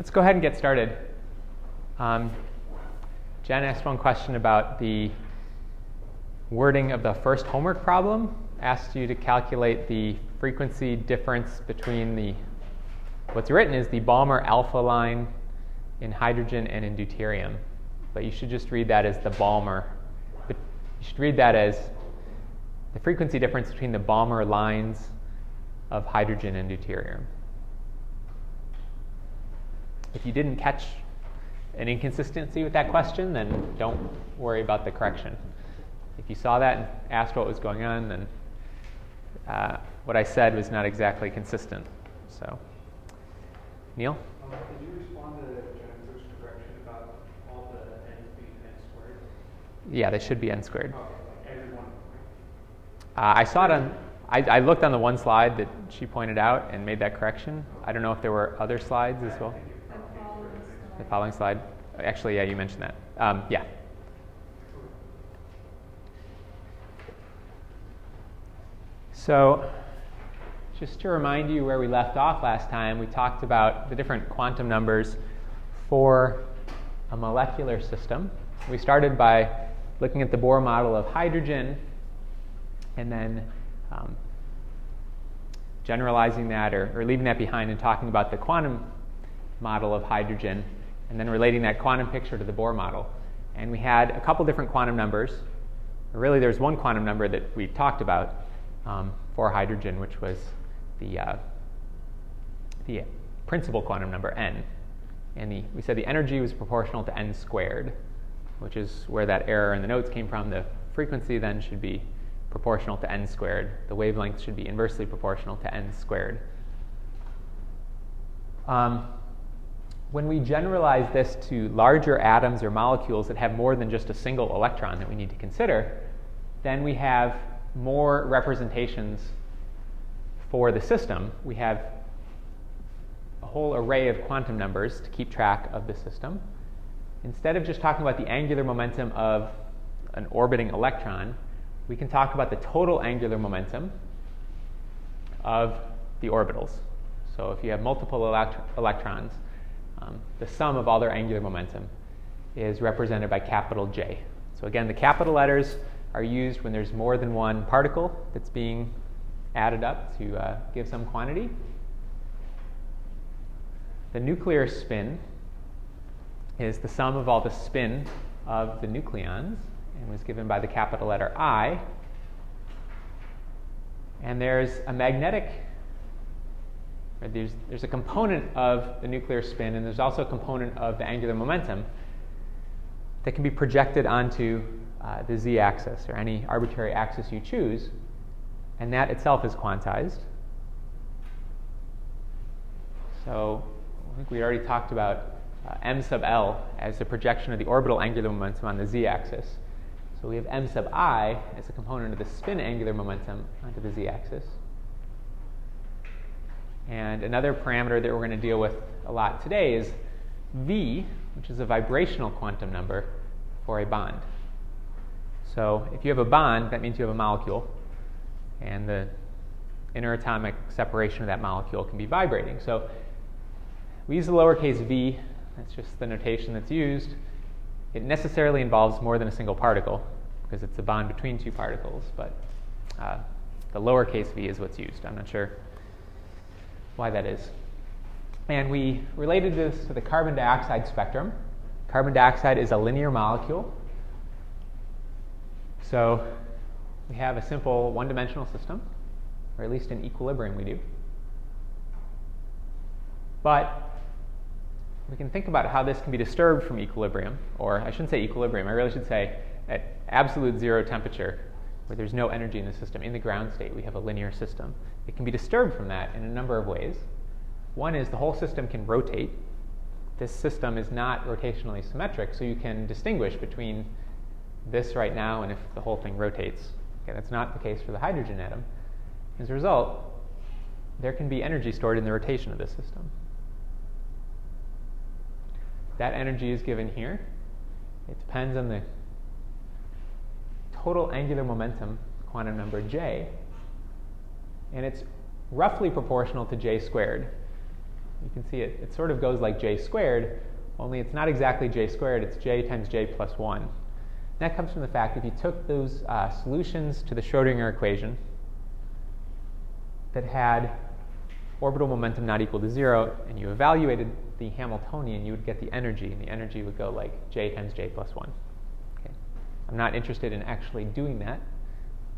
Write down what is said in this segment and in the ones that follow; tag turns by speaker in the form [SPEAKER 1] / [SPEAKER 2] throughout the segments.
[SPEAKER 1] let's go ahead and get started. Um, Jen asked one question about the wording of the first homework problem. Asked you to calculate the frequency difference between the, what's written is the Balmer alpha line in hydrogen and in deuterium. But you should just read that as the Balmer. But you should read that as the frequency difference between the Balmer lines of hydrogen and deuterium. If you didn't catch an inconsistency with that question, then don't worry about the correction. If you saw that and asked what was going on, then uh, what I said was not exactly consistent. So, Neil?
[SPEAKER 2] Um, did you respond to Jennifer's correction about all the n's being n squared?
[SPEAKER 1] Yeah, they should be n squared.
[SPEAKER 2] Okay, everyone.
[SPEAKER 1] Uh, I saw it on, I, I looked on the one slide that she pointed out and made that correction. I don't know if there were other slides as well. The following slide. Actually, yeah, you mentioned that. Um, yeah. So, just to remind you where we left off last time, we talked about the different quantum numbers for a molecular system. We started by looking at the Bohr model of hydrogen and then um, generalizing that or, or leaving that behind and talking about the quantum model of hydrogen and then relating that quantum picture to the Bohr model. And we had a couple different quantum numbers. Really, there's one quantum number that we talked about um, for hydrogen, which was the, uh, the principal quantum number, n. And the, we said the energy was proportional to n squared, which is where that error in the notes came from. The frequency then should be proportional to n squared. The wavelength should be inversely proportional to n squared. Um, when we generalize this to larger atoms or molecules that have more than just a single electron that we need to consider, then we have more representations for the system. We have a whole array of quantum numbers to keep track of the system. Instead of just talking about the angular momentum of an orbiting electron, we can talk about the total angular momentum of the orbitals. So if you have multiple elect- electrons, um, the sum of all their angular momentum is represented by capital J. So again, the capital letters are used when there's more than one particle that's being added up to uh, give some quantity. The nuclear spin is the sum of all the spin of the nucleons and was given by the capital letter I. And there's a magnetic Right? There's, there's a component of the nuclear spin, and there's also a component of the angular momentum that can be projected onto uh, the z axis or any arbitrary axis you choose, and that itself is quantized. So I think we already talked about uh, m sub l as the projection of the orbital angular momentum on the z axis. So we have m sub i as a component of the spin angular momentum onto the z axis. And another parameter that we're going to deal with a lot today is V, which is a vibrational quantum number for a bond. So if you have a bond, that means you have a molecule, and the interatomic separation of that molecule can be vibrating. So we use the lowercase v, that's just the notation that's used. It necessarily involves more than a single particle because it's a bond between two particles, but uh, the lowercase v is what's used. I'm not sure why that is. And we related this to the carbon dioxide spectrum. Carbon dioxide is a linear molecule. So we have a simple one dimensional system, or at least in equilibrium we do. But we can think about how this can be disturbed from equilibrium, or I shouldn't say equilibrium, I really should say at absolute zero temperature, where there's no energy in the system. In the ground state, we have a linear system. It can be disturbed from that in a number of ways. One is the whole system can rotate. This system is not rotationally symmetric, so you can distinguish between this right now and if the whole thing rotates. Okay, that's not the case for the hydrogen atom. As a result, there can be energy stored in the rotation of this system. That energy is given here. It depends on the total angular momentum quantum number j, and it's roughly proportional to j squared. You can see it, it sort of goes like j squared, only it's not exactly j squared, it's j times j plus 1. And that comes from the fact if you took those uh, solutions to the Schrodinger equation that had orbital momentum not equal to zero, and you evaluated the Hamiltonian, you would get the energy, and the energy would go like j times j plus 1. I'm not interested in actually doing that.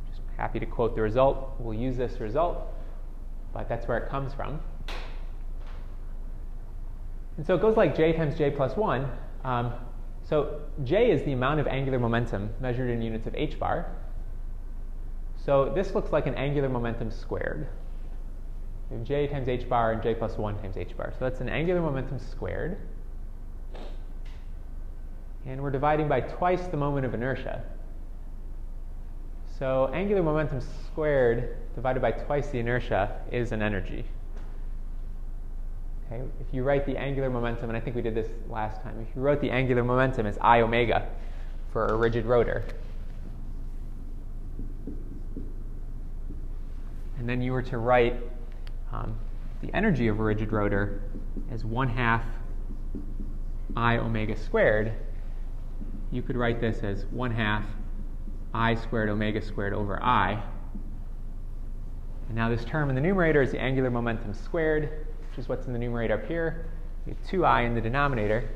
[SPEAKER 1] Just happy to quote the result. We'll use this result, but that's where it comes from. And so it goes like j times j plus 1. Um, so j is the amount of angular momentum measured in units of h bar. So this looks like an angular momentum squared. J times h bar and j plus 1 times h bar. So that's an angular momentum squared. And we're dividing by twice the moment of inertia. So angular momentum squared divided by twice the inertia is an energy. Okay, if you write the angular momentum, and I think we did this last time, if you wrote the angular momentum as I omega for a rigid rotor, and then you were to write um, the energy of a rigid rotor as 1 half I omega squared, you could write this as 1 half I squared omega squared over I. And now this term in the numerator is the angular momentum squared which is what's in the numerator up here. We have 2i in the denominator.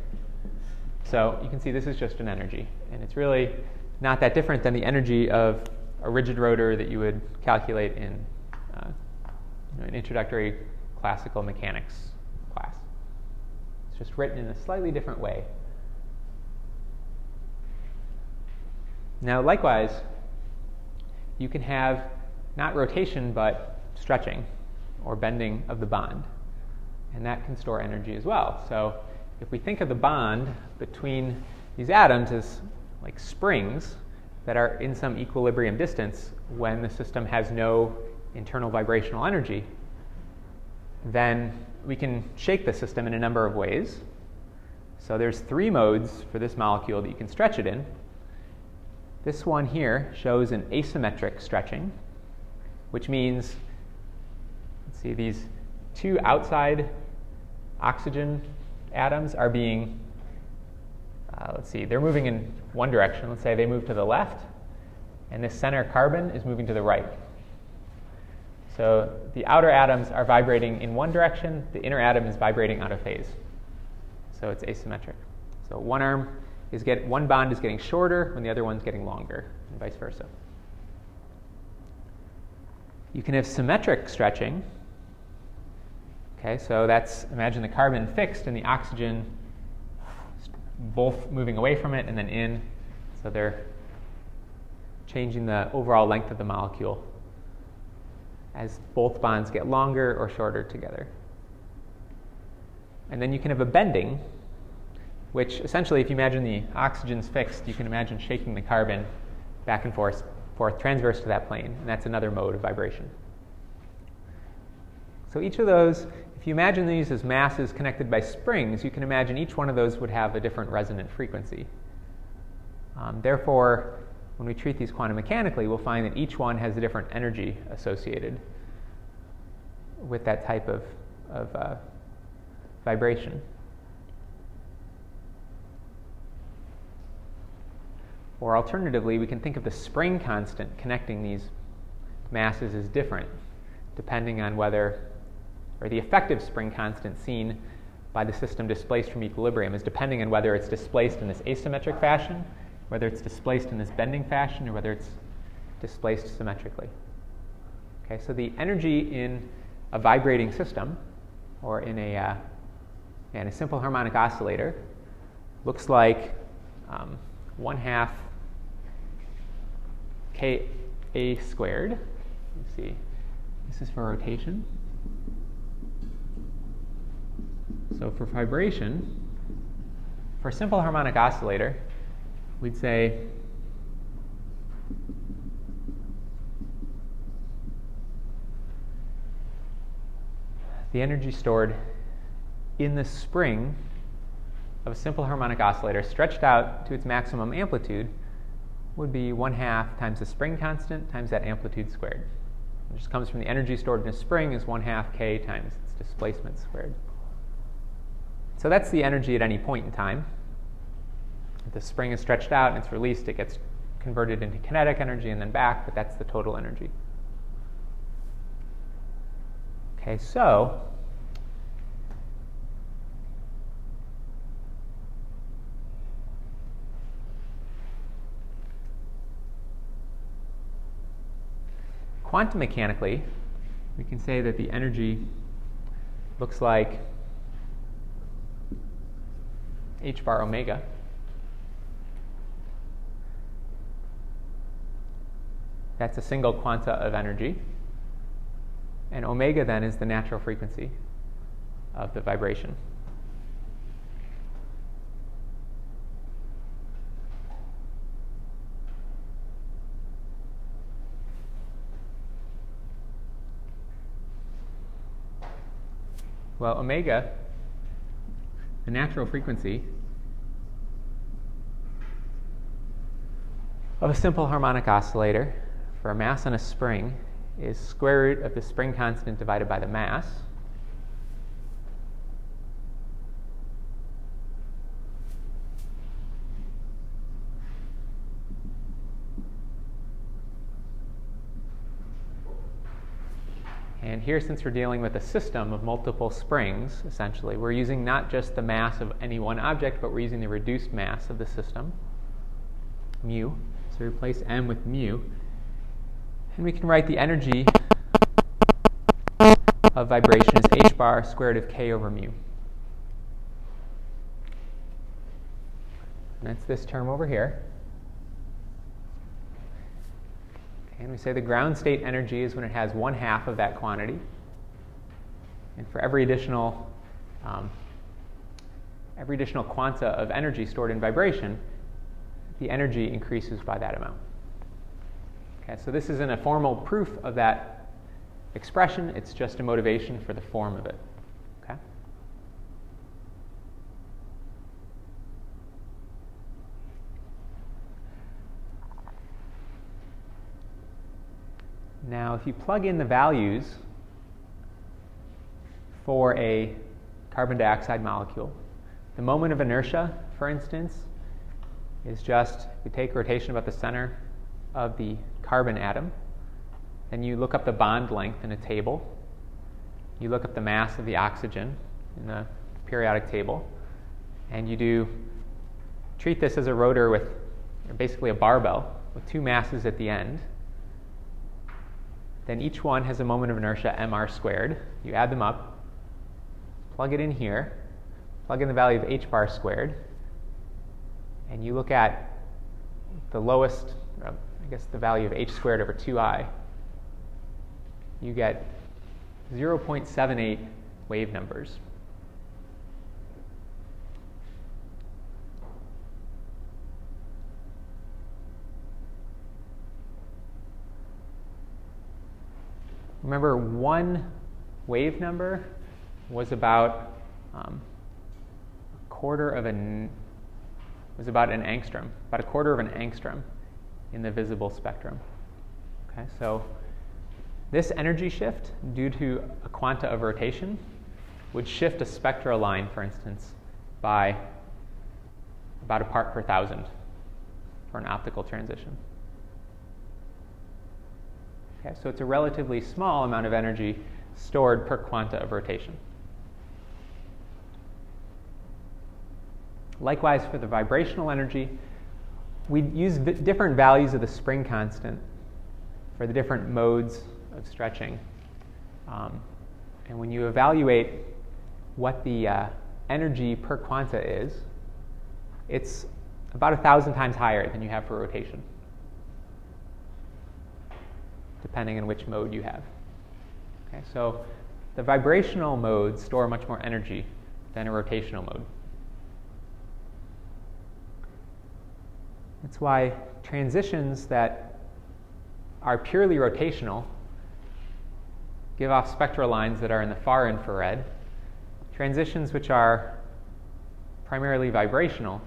[SPEAKER 1] So you can see this is just an energy. And it's really not that different than the energy of a rigid rotor that you would calculate in uh, you know, an introductory classical mechanics class. It's just written in a slightly different way. Now, likewise, you can have not rotation but stretching or bending of the bond and that can store energy as well. So if we think of the bond between these atoms as like springs that are in some equilibrium distance when the system has no internal vibrational energy, then we can shake the system in a number of ways. So there's three modes for this molecule that you can stretch it in. This one here shows an asymmetric stretching, which means, let's see, these two outside oxygen atoms are being, uh, let's see, they're moving in one direction. Let's say they move to the left, and this center carbon is moving to the right. So the outer atoms are vibrating in one direction, the inner atom is vibrating out of phase. So it's asymmetric. So one arm is get one bond is getting shorter when the other one's getting longer, and vice versa. You can have symmetric stretching, Okay, so that's imagine the carbon fixed and the oxygen both moving away from it and then in. So they're changing the overall length of the molecule as both bonds get longer or shorter together. And then you can have a bending, which essentially, if you imagine the oxygen's fixed, you can imagine shaking the carbon back and forth, forth transverse to that plane, and that's another mode of vibration. So each of those if you imagine these as masses connected by springs, you can imagine each one of those would have a different resonant frequency. Um, therefore, when we treat these quantum mechanically, we'll find that each one has a different energy associated with that type of, of uh, vibration. Or alternatively, we can think of the spring constant connecting these masses as different, depending on whether or the effective spring constant seen by the system displaced from equilibrium is depending on whether it's displaced in this asymmetric fashion, whether it's displaced in this bending fashion, or whether it's displaced symmetrically. Okay, so the energy in a vibrating system, or in a, uh, in a simple harmonic oscillator, looks like um, 1 half ka squared. Let's see, this is for rotation. So for vibration, for a simple harmonic oscillator, we'd say the energy stored in the spring of a simple harmonic oscillator stretched out to its maximum amplitude would be 1 half times the spring constant times that amplitude squared. It just comes from the energy stored in a spring is 1 half k times its displacement squared. So that's the energy at any point in time. If the spring is stretched out and it's released, it gets converted into kinetic energy and then back, but that's the total energy. Okay, so quantum mechanically, we can say that the energy looks like h bar omega. That's a single quanta of energy. And omega then is the natural frequency of the vibration. Well, omega, the natural frequency of a simple harmonic oscillator for a mass on a spring is square root of the spring constant divided by the mass. And here, since we're dealing with a system of multiple springs, essentially, we're using not just the mass of any one object, but we're using the reduced mass of the system, mu. So replace m with mu. And we can write the energy of vibration as h bar squared of k over mu. And that's this term over here. And we say the ground state energy is when it has one half of that quantity. And for every additional, um, every additional quanta of energy stored in vibration, the energy increases by that amount. Okay, so this isn't a formal proof of that expression, it's just a motivation for the form of it. Okay? Now, if you plug in the values for a carbon dioxide molecule, the moment of inertia, for instance, is just we take rotation about the center of the carbon atom. Then you look up the bond length in a table. You look up the mass of the oxygen in the periodic table. And you do treat this as a rotor with basically a barbell with two masses at the end. Then each one has a moment of inertia mr squared. You add them up, plug it in here, plug in the value of h bar squared, and you look at the lowest uh, I guess the value of h squared over 2i, you get 0.78 wave numbers. Remember, one wave number was about um, a quarter of an was about an angstrom, about a quarter of an angstrom in the visible spectrum. Okay, so this energy shift due to a quanta of rotation would shift a spectral line, for instance, by about a part per thousand for an optical transition. Okay, so it's a relatively small amount of energy stored per quanta of rotation. Likewise, for the vibrational energy, we use v- different values of the spring constant for the different modes of stretching. Um, and when you evaluate what the uh, energy per quanta is, it's about a thousand times higher than you have for rotation, depending on which mode you have. Okay, so the vibrational modes store much more energy than a rotational mode. That's why transitions that are purely rotational give off spectral lines that are in the far infrared. Transitions which are primarily vibrational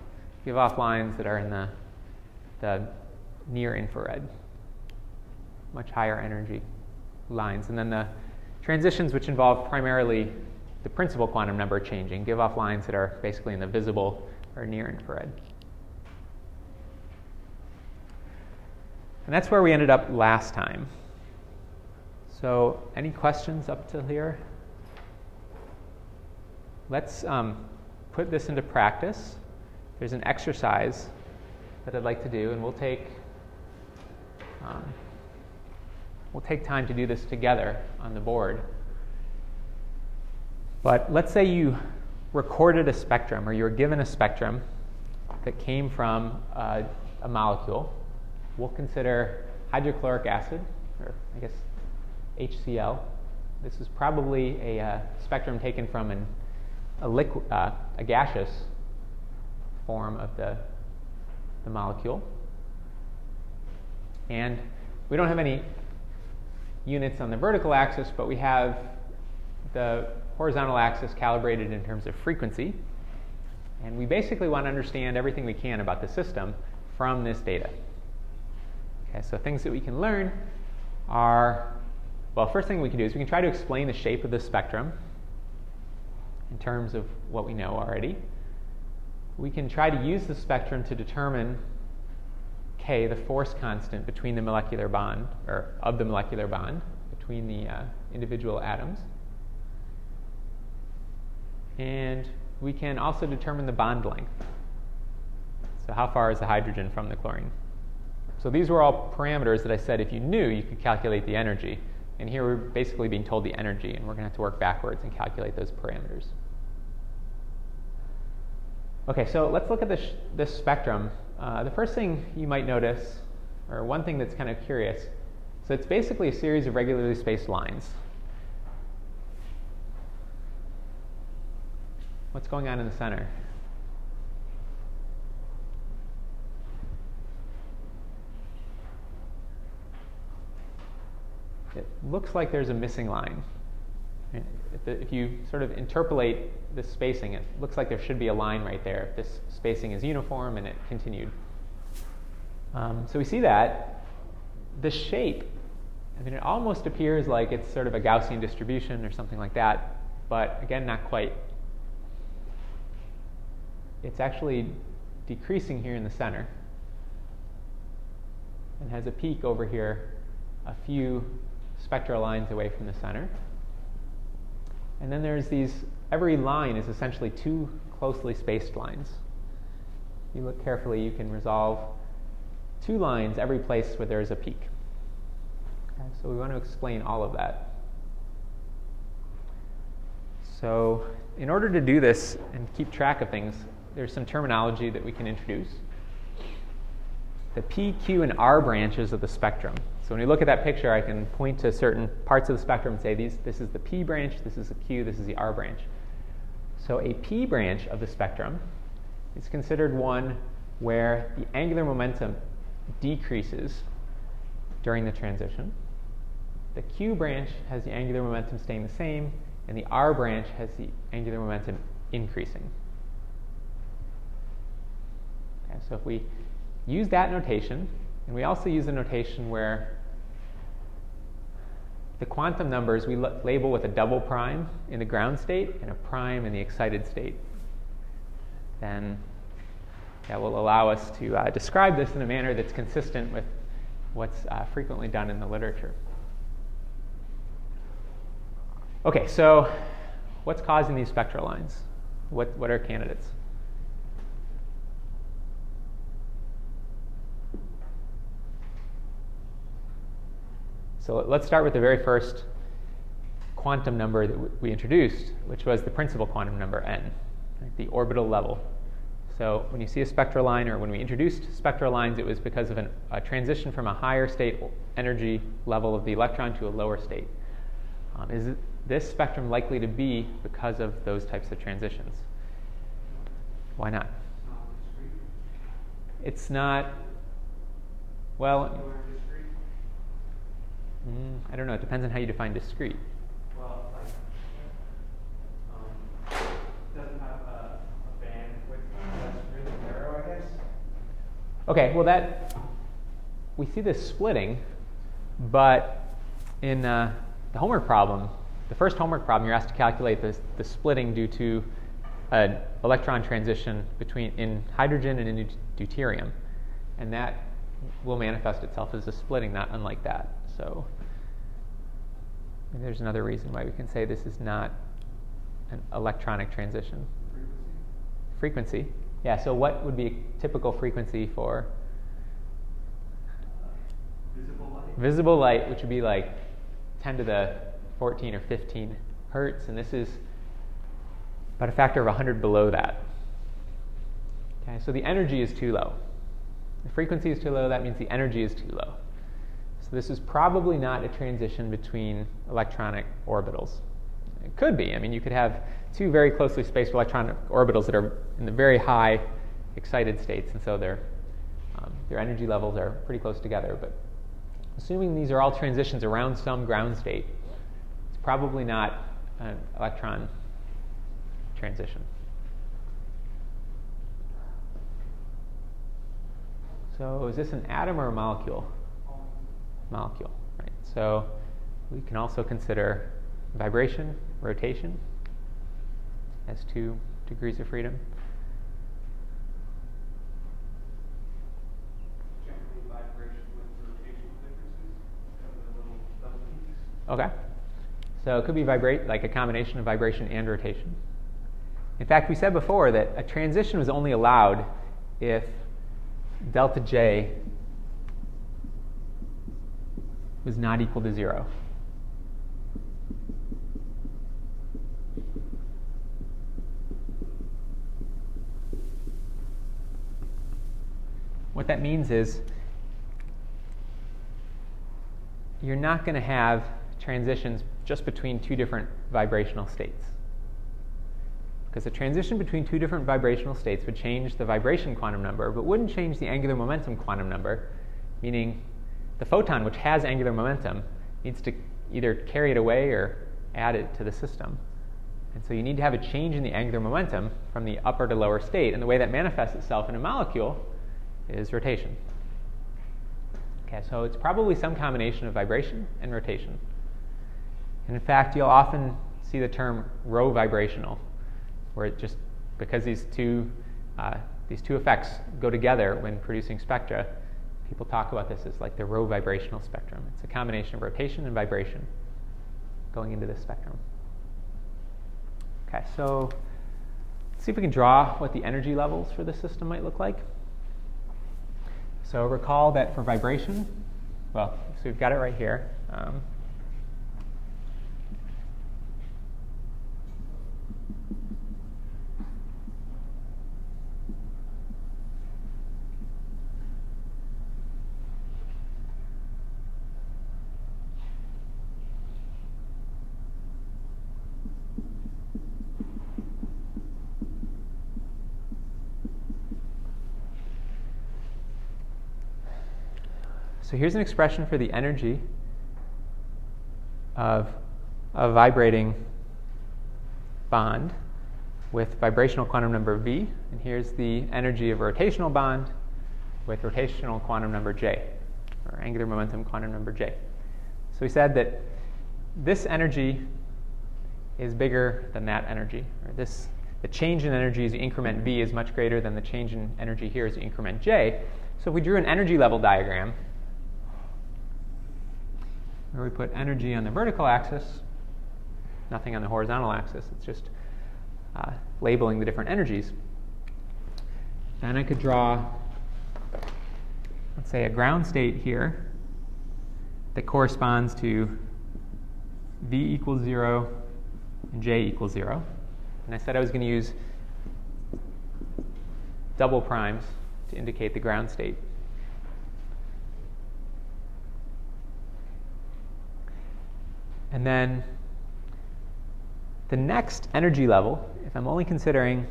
[SPEAKER 1] give off lines that are in the, the near infrared, much higher energy lines. And then the transitions which involve primarily the principal quantum number changing, give off lines that are basically in the visible or near infrared. And that's where we ended up last time. So, any questions up to here? Let's um, put this into practice. There's an exercise that I'd like to do, and we'll take um, we'll take time to do this together on the board. But let's say you recorded a spectrum, or you were given a spectrum that came from uh, a molecule we'll consider hydrochloric acid, or I guess HCl. This is probably a uh, spectrum taken from an, a, uh, a gaseous form of the, the molecule. And we don't have any units on the vertical axis, but we have the horizontal axis calibrated in terms of frequency. And we basically want to understand everything we can about the system from this data. Okay, so things that we can learn are, well, first thing we can do is we can try to explain the shape of the spectrum in terms of what we know already. We can try to use the spectrum to determine The force constant between the molecular bond, or of the molecular bond between the uh, individual atoms. And we can also determine the bond length. So, how far is the hydrogen from the chlorine? So these were all parameters that I said if you knew, you could calculate the energy. And here we're basically being told the energy, and we're going to have to work backwards and calculate those parameters. Okay, so let's look at this, this spectrum. Uh, the first thing you might notice, or one thing that's kind of curious, so it's basically a series of regularly spaced lines. What's going on in the center? it looks like there's a missing line. If you sort of interpolate the spacing, it looks like there should be a line right there. If this spacing is uniform and it continued. Um, so we see that. The shape, I mean, it almost appears like it's sort of a Gaussian distribution or something like that, but again, not quite. It's actually decreasing here in the center and has a peak over here a few spectral lines away from the center. And then there's these, every line is essentially two closely spaced lines. If you look carefully, you can resolve two lines every place where there is a peak. Okay, so we want to explain all of that. So, in order to do this and keep track of things, there's some terminology that we can introduce. The P, Q, and R branches of the spectrum. So when we look at that picture, I can point to certain parts of the spectrum and say, these, this is the P branch, this is the Q, this is the R branch. So a P branch of the spectrum is considered one where the angular momentum decreases during the transition. The Q branch has the angular momentum staying the same, and the R branch has the angular momentum increasing. Okay, so if we use that notation, and we also use a notation where the quantum numbers we label with a double prime in the ground state and a prime in the excited state. Then that will allow us to uh, describe this in a manner that's consistent with what's uh, frequently done in the literature. Okay, so what's causing these spectral lines? What, what are candidates? So let's start with the very first quantum number that we introduced, which was the principal quantum number n, right, the orbital level. So when you see a spectral line, or when we introduced spectral lines, it was because of an, a transition from a higher state energy level of the electron to a lower state. Um, is this spectrum likely to be because of those types of transitions? Why not? It's not, well, Mm, I don't know. It depends on how you define discrete.
[SPEAKER 2] Well, like, um, doesn't have a, a band width that's really narrow, I guess.
[SPEAKER 1] Okay, well that we see this splitting, but in uh, the homework problem, the first homework problem, you're asked to calculate the, the splitting due to an electron transition between in hydrogen and in deuterium, and that will manifest itself as a splitting, not unlike that. So there's another reason why we can say this is not an electronic transition.
[SPEAKER 2] Frequency.
[SPEAKER 1] Frequency. Yeah, so what would be a typical frequency for
[SPEAKER 2] Visible light.
[SPEAKER 1] visible light, which would be like 10 to the 14 or 15 hertz, and this is about a factor of 100 below that. Okay, so the energy is too low. The frequency is too low, that means the energy is too low. So this is probably not a transition between electronic orbitals. It could be. I mean, you could have two very closely spaced electronic orbitals that are in the very high excited states, and so their, um, their energy levels are pretty close together. But assuming these are all transitions around some ground state, it's probably not an electron transition. So is this an atom or a molecule? Molecule, right? So we can also consider vibration, rotation as two degrees of freedom.
[SPEAKER 2] Generally vibration with rotational differences. Have the little double peaks.
[SPEAKER 1] Okay. So it could be vibrate like a combination of vibration and rotation. In fact, we said before that a transition was only allowed if delta J was not equal to zero. What that means is you're not going to have transitions just between two different vibrational states. Because a transition between two different vibrational states would change the vibration quantum number, but wouldn't change the angular momentum quantum number, meaning the photon, which has angular momentum, needs to either carry it away or add it to the system. And so you need to have a change in the angular momentum from the upper to lower state, and the way that manifests itself in a molecule is rotation. Okay, so it's probably some combination of vibration and rotation. And in fact, you'll often see the term rovibrational, where it just because these two uh, these two effects go together when producing spectra, people talk about this as like the rovibrational spectrum. It's a combination of rotation and vibration going into this spectrum. Okay, so let's see if we can draw what the energy levels for this system might look like. So recall that for vibration, well, so we've got it right here. Um, So here's an expression for the energy of a vibrating bond with vibrational quantum number v, and here's the energy of a rotational bond with rotational quantum number j, or angular momentum quantum number j. So we said that this energy is bigger than that energy, or this the change in energy as you increment v is much greater than the change in energy here as you increment j. So if we drew an energy level diagram, where we put energy on the vertical axis, nothing on the horizontal axis. It's just uh, labeling the different energies. Then I could draw, let's say, a ground state here that corresponds to V equals 0 and J equals 0. And I said I was going to use double primes to indicate the ground state. And then the next energy level, if I'm only considering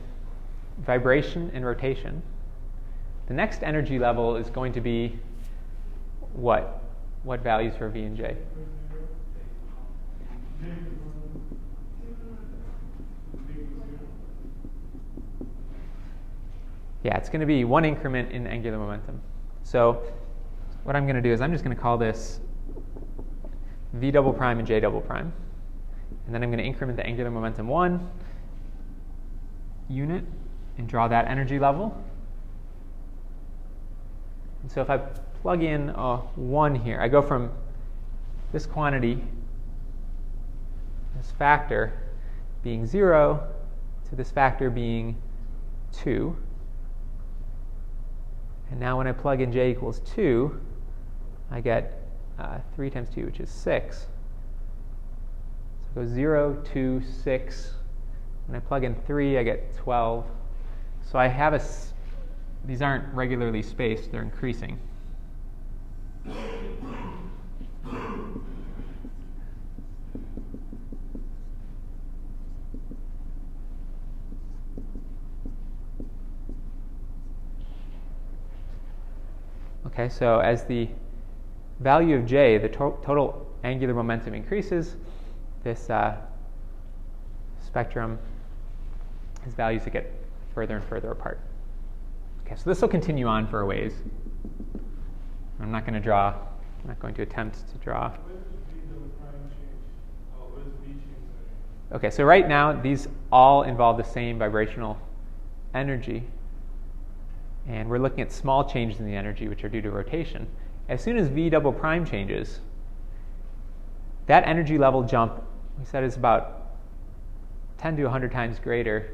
[SPEAKER 1] vibration and rotation, the next energy level is going to be what? What values for V and J? Yeah, it's going to be one increment in angular momentum. So what I'm going to do is I'm just going to call this V double prime and J double prime. And then I'm going to increment the angular momentum 1 unit and draw that energy level. And so if I plug in a 1 here, I go from this quantity, this factor being 0, to this factor being 2. And now when I plug in j equals 2, I get uh, 3 times 2, which is 6. So it goes 0, 2, 6. When I plug in 3, I get 12. So I have a, these aren't regularly spaced, they're increasing. Okay, so as the value of j, the to- total angular momentum increases, this uh, spectrum has values that get further and further apart. Okay, so this will continue on for a ways. I'm not going to draw, I'm not going to attempt to draw. Okay, so right now these all involve the same vibrational energy. And we're looking at small changes in the energy which are due to rotation. As soon as V double prime changes, that energy level jump, we said, is about 10 to 100 times greater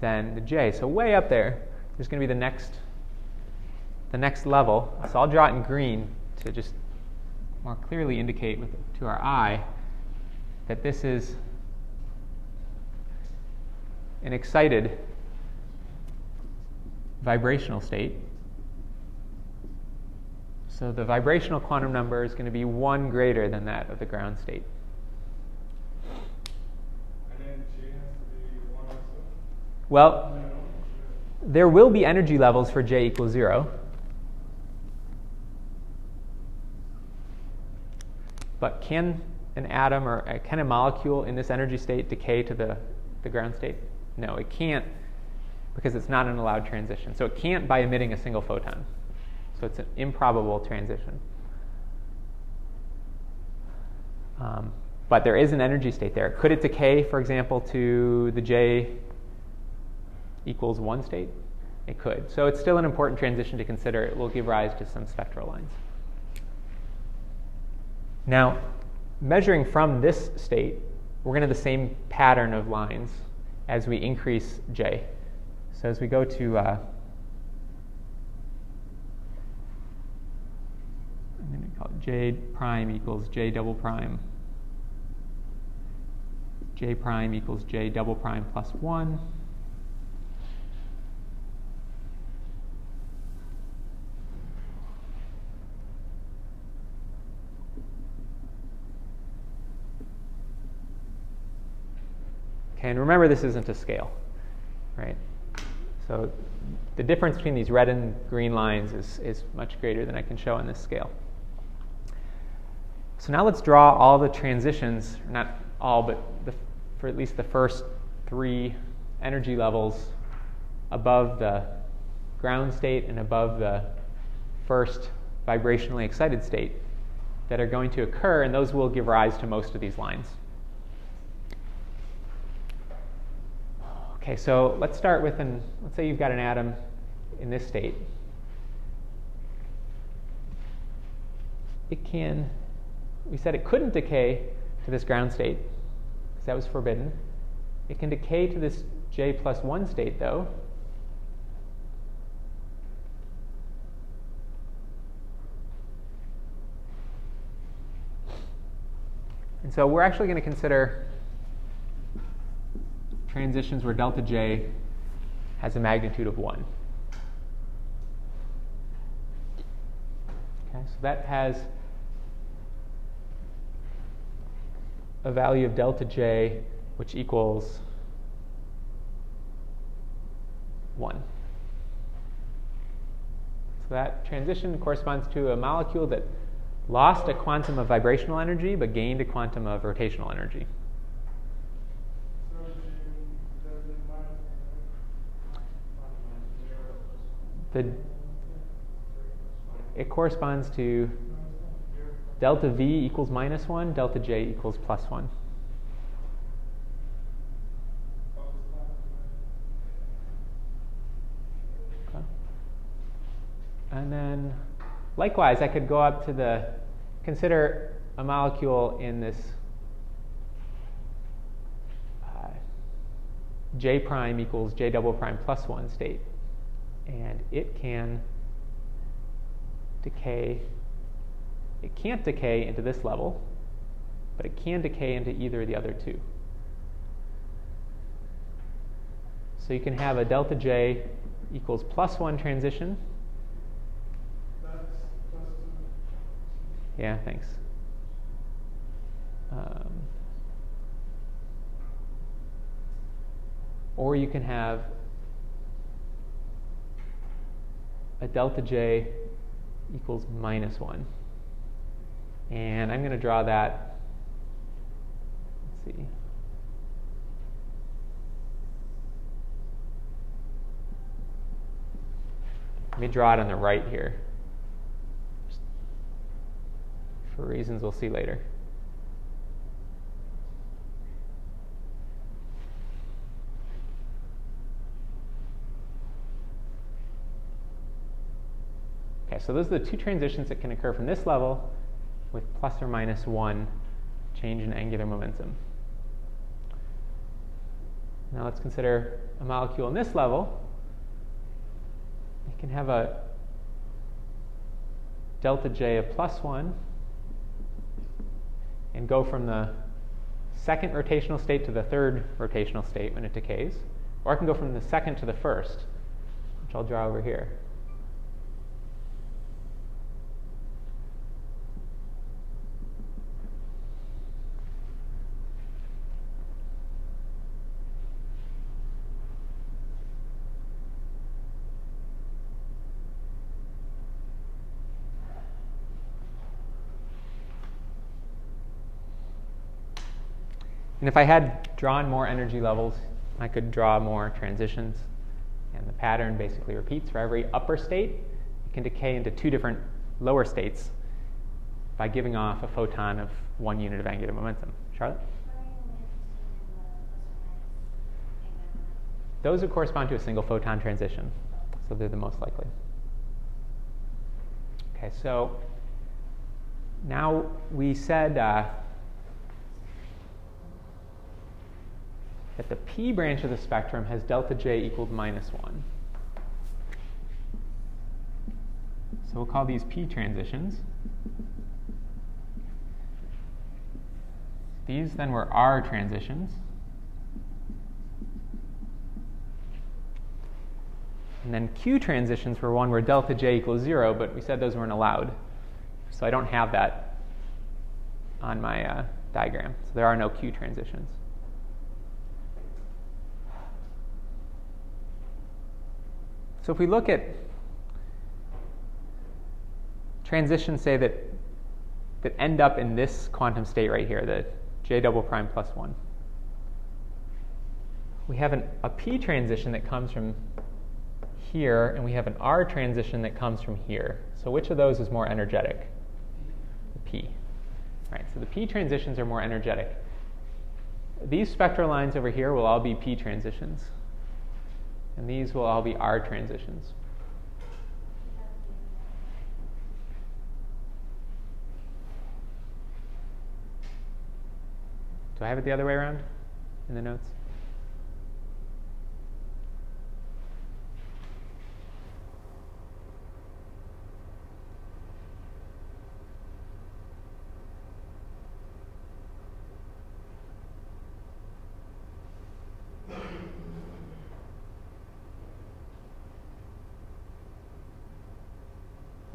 [SPEAKER 1] than the J. So way up there, there's going to be the next, the next level. So I'll draw it in green to just more clearly indicate with, to our eye that this is an excited vibrational state. So the vibrational quantum number is going to be one greater than that of the ground state. Well, there will be energy levels for J equals zero. But can an atom or uh, can a molecule in this energy state decay to the, the ground state? No, it can't because it's not an allowed transition. So it can't by emitting a single photon. So it's an improbable transition. Um, but there is an energy state there. Could it decay, for example, to the J equals 1 state? It could. So it's still an important transition to consider. It will give rise to some spectral lines. Now, measuring from this state, we're going to have the same pattern of lines as we increase J. So as we go to uh, I'm going to call it J prime equals J double prime. J prime equals J double prime plus 1. Okay, and remember this isn't a scale, right? So the difference between these red and green lines is, is much greater than I can show on this scale. So now let's draw all the transitions, not all, but the, for at least the first three energy levels above the ground state and above the first vibrationally excited state that are going to occur, and those will give rise to most of these lines. Okay, so let's start with an, let's say you've got an atom in this state. It can, we said it couldn't decay to this ground state, because that was forbidden. It can decay to this J plus 1 state, though. And so we're actually going to consider transitions where delta J has a magnitude of 1. Okay, so that has a value of delta J which equals 1. So that transition corresponds to a molecule that lost a quantum of vibrational energy but gained a quantum of rotational energy. the it corresponds to delta V equals minus 1, delta J equals plus 1. Okay. And then likewise, I could go up to the, consider a molecule in this uh, J prime equals J double prime plus 1 state. And it can decay it can't decay into this level, but it can decay into either of the other two. So you can have a delta J equals plus one transition. Yeah, thanks. Um, or you can have a delta J equals minus 1. And I'm going to draw that. Let's see. Let me draw it on the right here for reasons we'll see later. Okay, so those are the two transitions that can occur from this level with plus or minus one change in angular momentum. Now let's consider a molecule in this level. It can have a delta J of plus one and go from the second rotational state to the third rotational state when it decays. Or I can go from the second to the first, which I'll draw over here. And if I had drawn more energy levels, I could draw more transitions. And the pattern basically repeats for every upper state. It can decay into two different lower states by giving off a photon of one unit of angular momentum. Charlotte? Those would correspond to a single photon transition, so they're the most likely. Okay, so now we said uh, that the p branch of the spectrum has delta j equaled minus 1. So we'll call these p transitions. These then were r transitions. And then q transitions were one where delta j equals 0, but we said those weren't allowed. So I don't have that on my uh, diagram. So there are no q transitions. So if we look at transitions, say that that end up in this quantum state right here, the j double prime plus one, we have an, a p transition that comes from here, and we have an r transition that comes from here. So which of those is more energetic? The p. All right, so the p transitions are more energetic. These spectral lines over here will all be p transitions. And these will all be R transitions. Do I have it the other way around in the notes?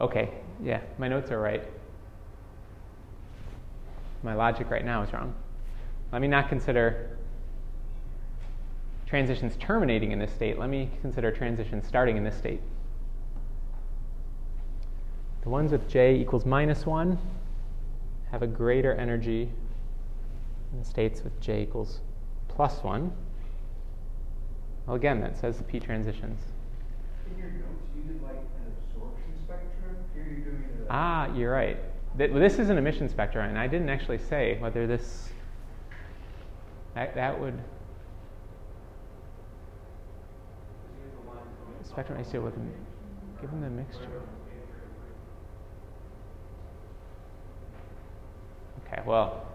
[SPEAKER 1] Okay, yeah, my notes are right. My logic right now is wrong. Let me not consider transitions terminating in this state. Let me consider transitions starting in this state. The ones with j equals minus 1 have a greater energy than states with j equals plus 1. Well, again, that says the p transitions ah, you're right. This is an emission spectrum, and I didn't actually say whether this. That, that would. Spectrum ICO with. Given the mixture. Okay, well,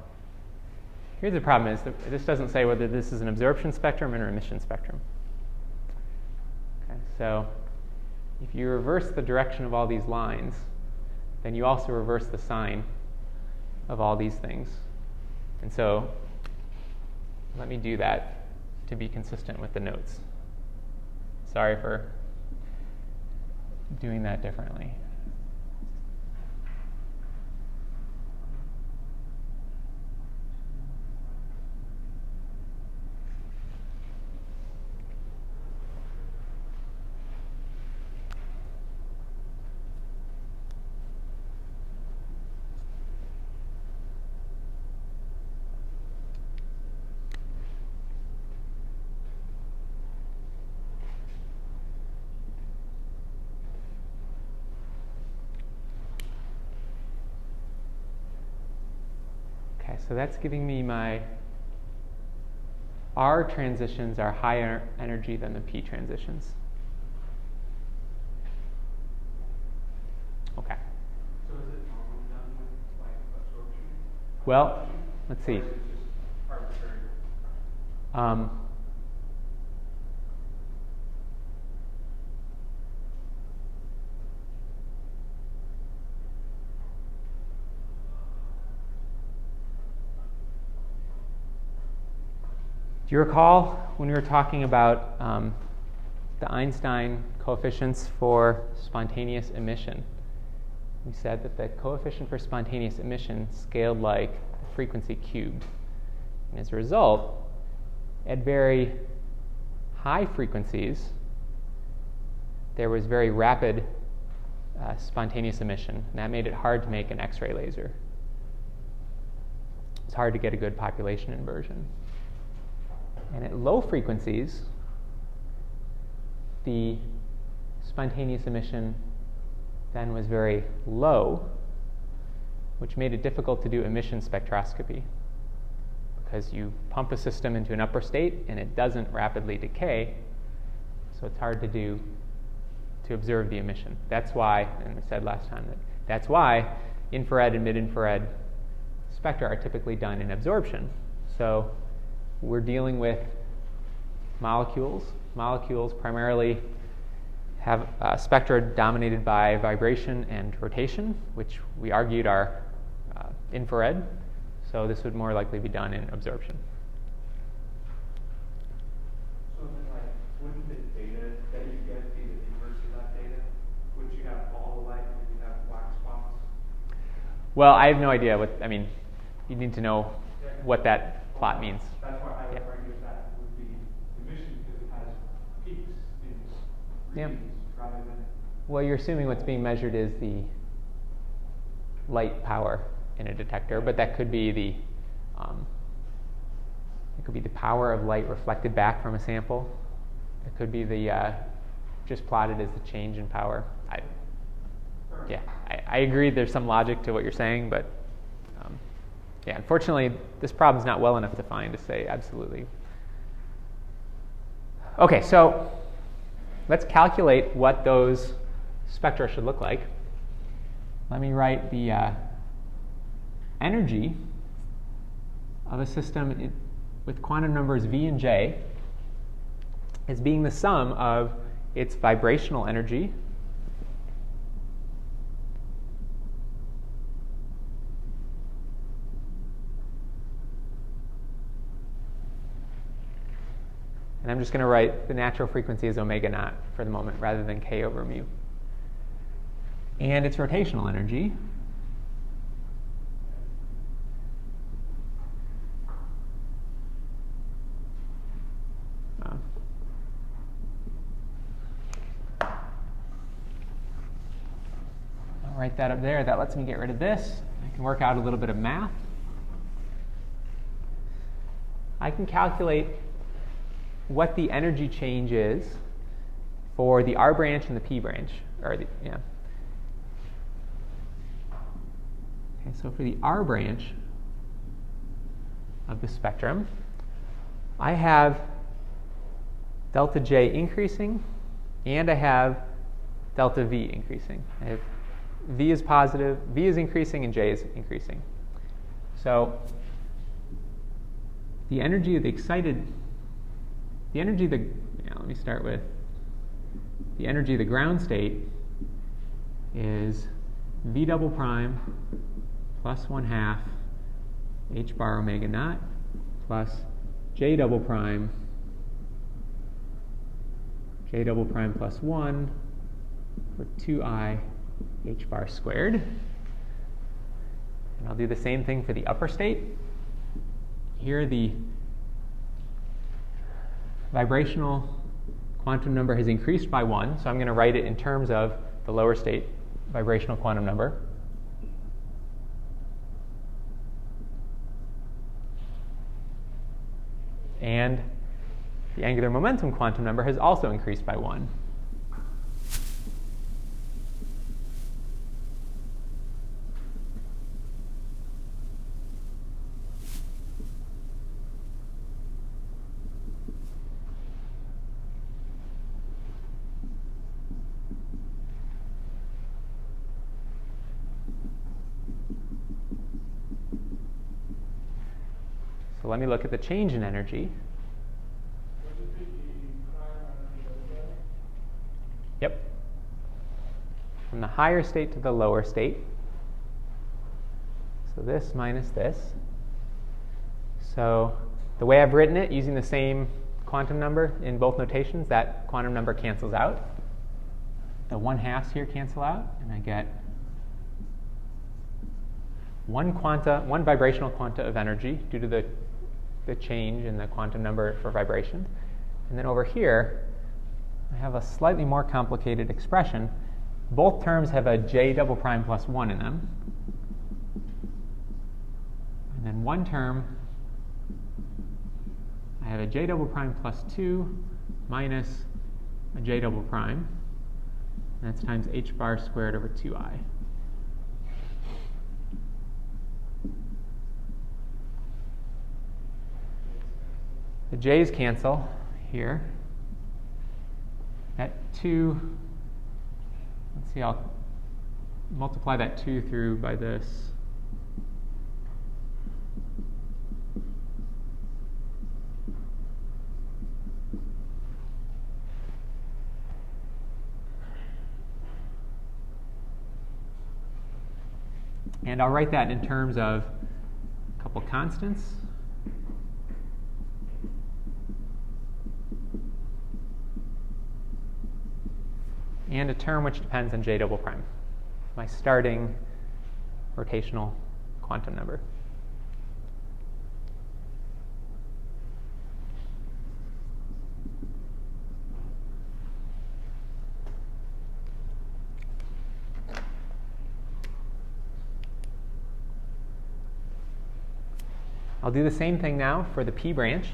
[SPEAKER 1] here's the problem is this doesn't say whether this is an absorption spectrum or an emission spectrum. Okay, so if you reverse the direction of all these lines, then you also reverse the sign of all these things. And so let me do that to be consistent with the notes. Sorry for doing that differently. So that's giving me my R transitions are higher energy than the P transitions. Okay.
[SPEAKER 2] So is it normally done with like absorption?
[SPEAKER 1] Well, let's see.
[SPEAKER 2] Or is it just arbitrary?
[SPEAKER 1] Um, Do you recall when we were talking about um, the Einstein coefficients for spontaneous emission? We said that the coefficient for spontaneous emission scaled like the frequency cubed. And as a result, at very high frequencies, there was very rapid uh, spontaneous emission, and that made it hard to make an X ray laser. It's hard to get a good population inversion. And at low frequencies, the spontaneous emission then was very low, which made it difficult to do emission spectroscopy because you pump a system into an upper state and it doesn't rapidly decay, so it's hard to do to observe the emission. That's why, and I said last time that that's why infrared and mid-infrared spectra are typically done in absorption. So we're dealing with molecules. Molecules primarily have a spectra dominated by vibration and rotation, which we argued are uh, infrared. So this would more likely be done in absorption.
[SPEAKER 2] So then like, wouldn't the data that you get be the inverse of that data? Would you have all light and you have black spots?
[SPEAKER 1] Well, I have no idea what, I mean, you need to know what that plot means.
[SPEAKER 2] That's why I would
[SPEAKER 1] Yeah.
[SPEAKER 2] argue that would be emission because it has peaks in
[SPEAKER 1] Yeah.
[SPEAKER 2] rather than.
[SPEAKER 1] Well, you're assuming what's being measured is the light power in a detector, but that could be the um, it could be the power of light reflected back from a sample. It could be the uh, just plotted as the change in power. I, yeah, I, I agree. There's some logic to what you're saying, but um, yeah, unfortunately, this problem is not well enough defined to say absolutely. Okay, so let's calculate what those spectra should look like. Let me write the uh, energy of a system in, with quantum numbers v and j as being the sum of its vibrational energy And I'm just going to write the natural frequency as omega naught for the moment rather than k over mu. And its rotational energy. I'll write that up there. That lets me get rid of this. I can work out a little bit of math. I can calculate what the energy change is for the R branch and the P branch, or the, yeah. Okay, so for the R branch of the spectrum, I have delta J increasing, and I have delta V increasing. I have V is positive, V is increasing, and J is increasing. So the energy of the excited, the energy the, yeah, let me start with the energy of the ground state is V double prime plus 1 half h bar omega naught plus j double prime j double prime plus 1 for 2i h bar squared. And I'll do the same thing for the upper state. Here the vibrational quantum number has increased by 1, so I'm going to write it in terms of the lower state vibrational quantum number. And the angular momentum quantum number has also increased by 1. Look at the change in energy. Yep. From the higher state to the lower state. So this minus this. So the way I've written it, using the same quantum number in both notations, that quantum number cancels out. The one halves here cancel out, and I get one quanta, one vibrational quanta of energy due to the, the change in the quantum number for vibration. And then over here, I have a slightly more complicated expression. Both terms have a j double prime plus 1 in them. And then one term, I have a j double prime plus 2 minus a j double prime. And that's times h bar squared over 2i. The j's cancel here. That 2, let's see, I'll multiply that 2 through by this. And I'll write that in terms of a couple constants. And a term which depends on j double prime, my starting rotational quantum number. I'll do the same thing now for the P branch.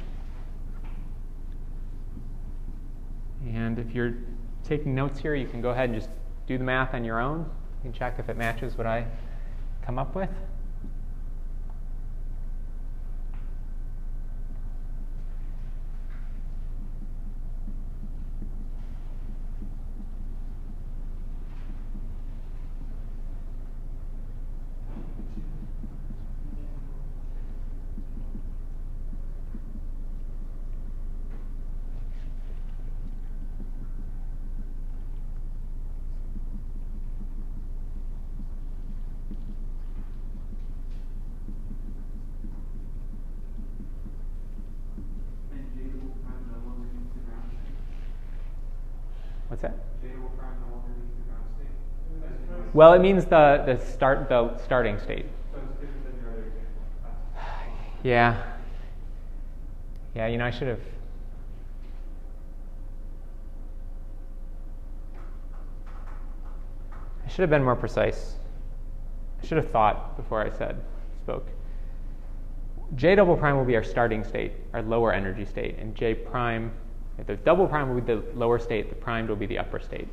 [SPEAKER 1] And if you're taking notes here, you can go ahead and just do the math on your own. You can check if it matches what I come up with. What's that? Well, it means the, the start the starting state. Yeah. Yeah, you know, I should have. I should have been more precise. I should have thought before I said, spoke. J double prime will be our starting state, our lower energy state, and J prime the double prime will be the lower state, the primed will be the upper state.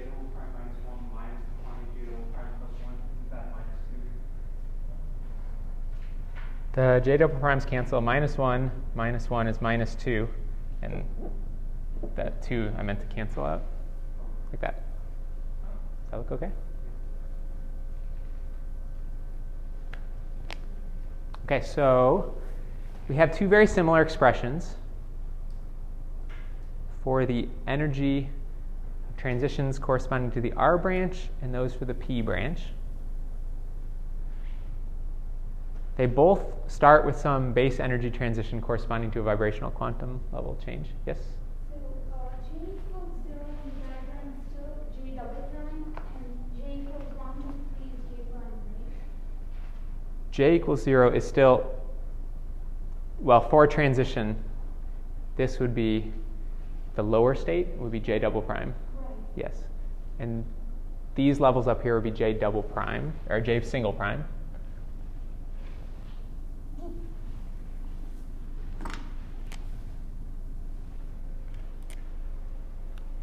[SPEAKER 1] prime minus 1 minus the quantity j prime plus 1, isn't that minus 2? The j double primes cancel. Minus 1 minus 1 is minus 2. And that 2 I meant to cancel out. Like that. Does that look okay? Okay, so we have two very similar expressions for the energy transitions corresponding to the R branch and those for the P branch. They both start with some base energy transition corresponding to a vibrational quantum level change. Yes?
[SPEAKER 3] So, uh, J equals zero in the diagram is still J double prime, and J equals one, two, three is J prime, right?
[SPEAKER 1] J equals 0 is still, well, for transition, this would be the lower state, would be J double prime. Yes. And these levels up here would be J double prime, or J single prime.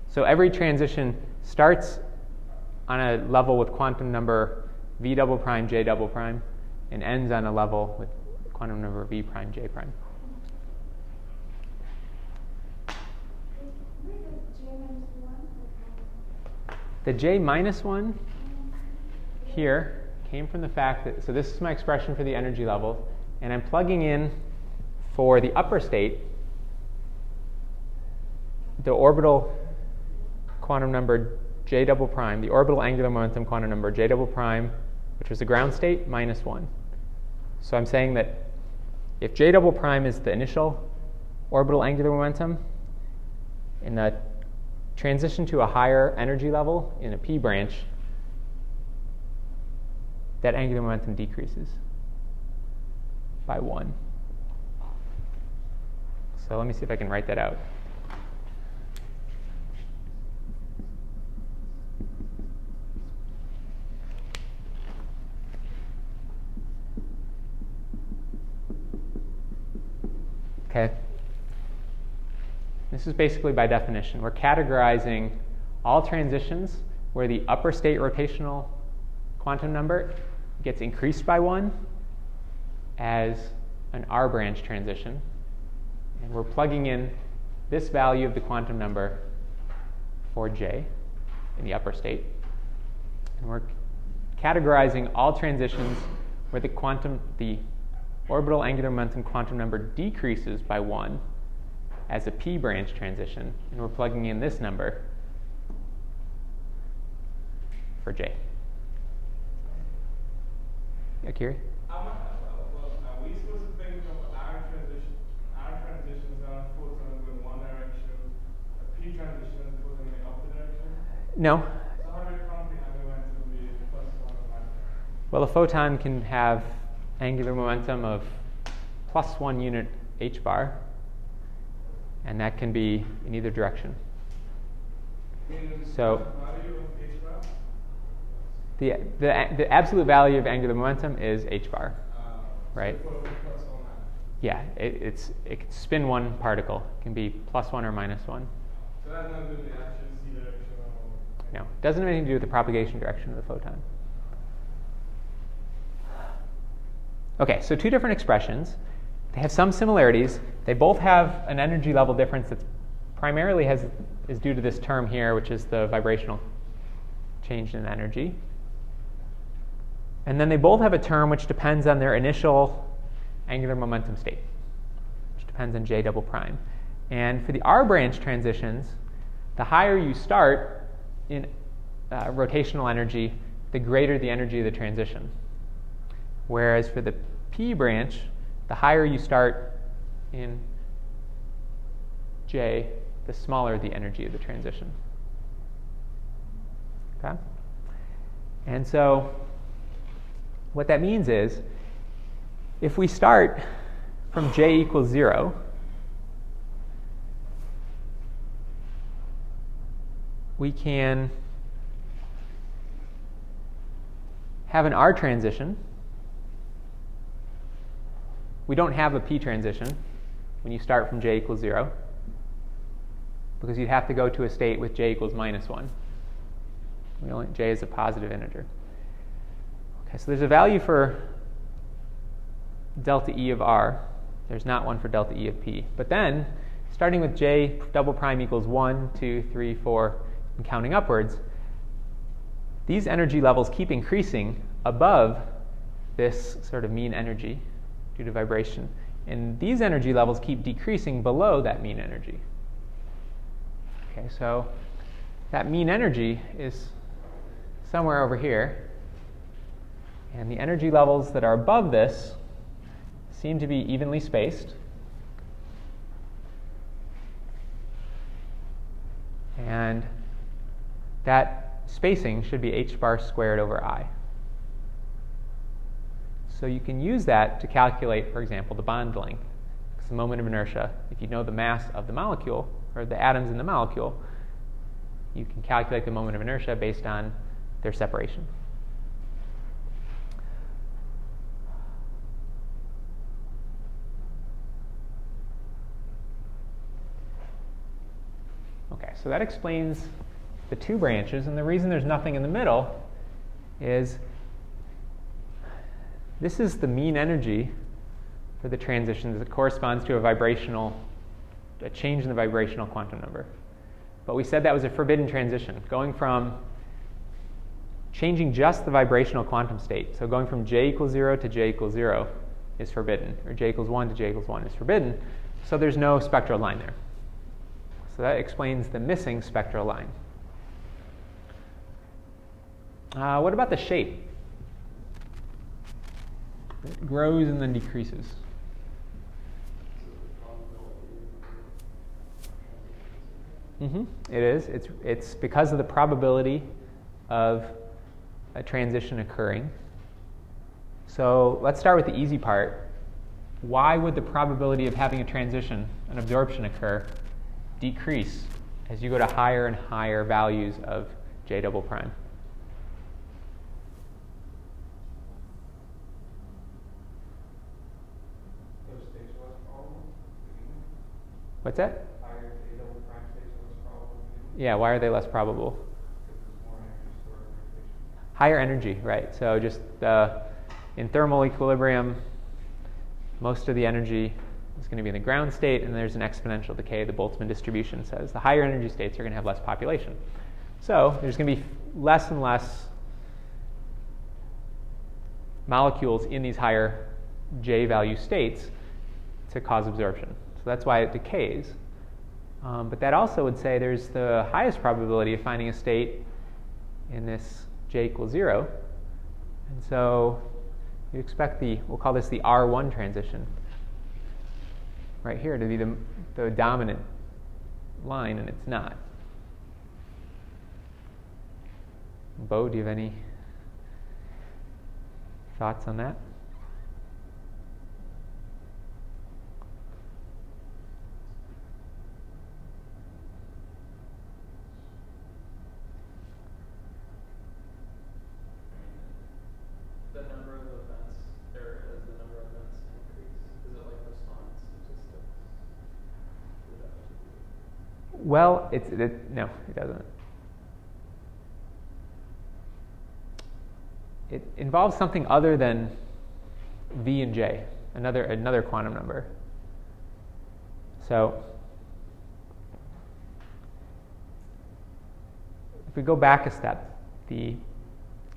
[SPEAKER 1] So every transition starts on a level with quantum number v double prime, j double prime, and ends on a level with quantum number v prime, j prime.
[SPEAKER 3] Where does J minus one come from?
[SPEAKER 1] The j minus 1 here came from the fact that, so this is my expression for the energy level, and I'm plugging in for the upper state the orbital quantum number j double prime, the orbital angular momentum quantum number j double prime, which was the ground state, minus 1. So I'm saying that if j double prime is the initial orbital angular momentum, in the transition to a higher energy level in a p branch, that angular momentum decreases by 1. So let me see if I can write that out. Okay? This is basically by definition. We're categorizing all transitions where the upper state rotational quantum number gets increased by one as an R branch transition. And we're plugging in this value of the quantum number for J in the upper state. And we're categorizing all transitions where the quantum, the orbital angular momentum quantum number decreases by one as a p branch transition, and we're plugging in this number for j. Yeah, Kiri?
[SPEAKER 4] How much, uh, well, are we supposed to think of R transition, R transitions are photons in one direction, a p transition is photon in the opposite direction?
[SPEAKER 1] No.
[SPEAKER 4] So how do we count the angular momentum to be plus one or minus one?
[SPEAKER 1] Well, a photon can have angular momentum of plus one unit h bar, and that can be in either direction. So-
[SPEAKER 4] the?
[SPEAKER 1] The, the, absolute value of angular momentum is h bar. Right. Yeah, it, it's, it can spin one particle. It can be plus one or minus one. No, it doesn't have anything to do with the propagation direction of the photon. Okay, so two different expressions. They have some similarities. They both have an energy level difference that's primarily has, is due to this term here, which is the vibrational change in energy. And then they both have a term which depends on their initial angular momentum state, which depends on J double prime. And for the R branch transitions, the higher you start in uh, rotational energy, the greater the energy of the transition. Whereas for the P branch, the higher you start in J, the smaller the energy of the transition. Okay? And so, what that means is if we start from J equals zero, we can have an R transition. We don't have a P transition when you start from J equals 0 because you'd have to go to a state with J equals minus 1. We only, J is a positive integer. Okay, so there's a value for delta E of R. There's not one for delta E of P. But then, starting with J double prime equals 1, 2, 3, 4, and counting upwards, these energy levels keep increasing above this sort of mean energy due to vibration. And these energy levels keep decreasing below that mean energy. Okay, so that mean energy is somewhere over here. And the energy levels that are above this seem to be evenly spaced. And that spacing should be h bar squared over i. So you can use that to calculate, for example, the bond length. It's the moment of inertia. If you know the mass of the molecule, or the atoms in the molecule, you can calculate the moment of inertia based on their separation. Okay, so that explains the two branches, and the reason there's nothing in the middle is this is the mean energy for the transitions that corresponds to a vibrational, a change in the vibrational quantum number. But we said that was a forbidden transition, going from changing just the vibrational quantum state. So going from j equals 0 to j equals 0 is forbidden, or j equals 1 to j equals 1 is forbidden. So there's no spectral line there. So that explains the missing spectral line. Uh, what about the shape? It grows and then decreases. Mm-hmm. It is. It's, it's because of the probability of a transition occurring. So let's start with the easy part. Why would the probability of having a transition, an absorption occur, decrease as you go to higher and higher values of J double prime?
[SPEAKER 2] Those states are less probable.
[SPEAKER 1] What's that?
[SPEAKER 2] Higher A double prime states are less that?
[SPEAKER 1] Yeah, why are they less probable?
[SPEAKER 2] Because there's more energy stored in rotation.
[SPEAKER 1] Higher energy, right. So just uh, in thermal equilibrium, most of the energy is going to be in the ground state, and there's an exponential decay. The Boltzmann distribution says the higher energy states are going to have less population. So there's going to be less and less molecules in these higher J value states to cause absorption. So that's why it decays. Um, but that also would say there's the highest probability of finding a state in this J equals zero. And so you expect the, we'll call this the R1 transition right here to be the, the dominant line, and it's not. Bo, do you have any thoughts on that?
[SPEAKER 5] the number of events, or as the number of events increase, is it like response statistics? Would that have to be-
[SPEAKER 1] Well, it's it, no, it doesn't. It involves something other than v and j, another another quantum number. So, if we go back a step, the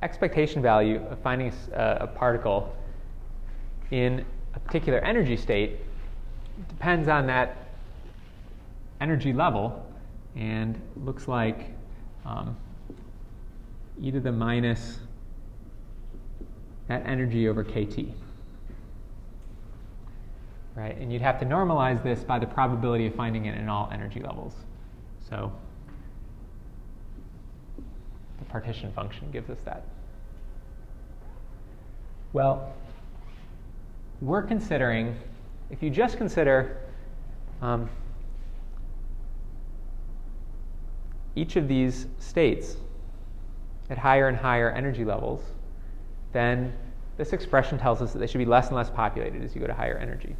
[SPEAKER 1] expectation value of finding uh, a particle in a particular energy state depends on that energy level and looks like um, e to the minus that energy over kt. Right? And you'd have to normalize this by the probability of finding it in all energy levels. So the partition function gives us that. Well, we're considering, if you just consider um, each of these states at higher and higher energy levels, then this expression tells us that they should be less and less populated as you go to higher energy.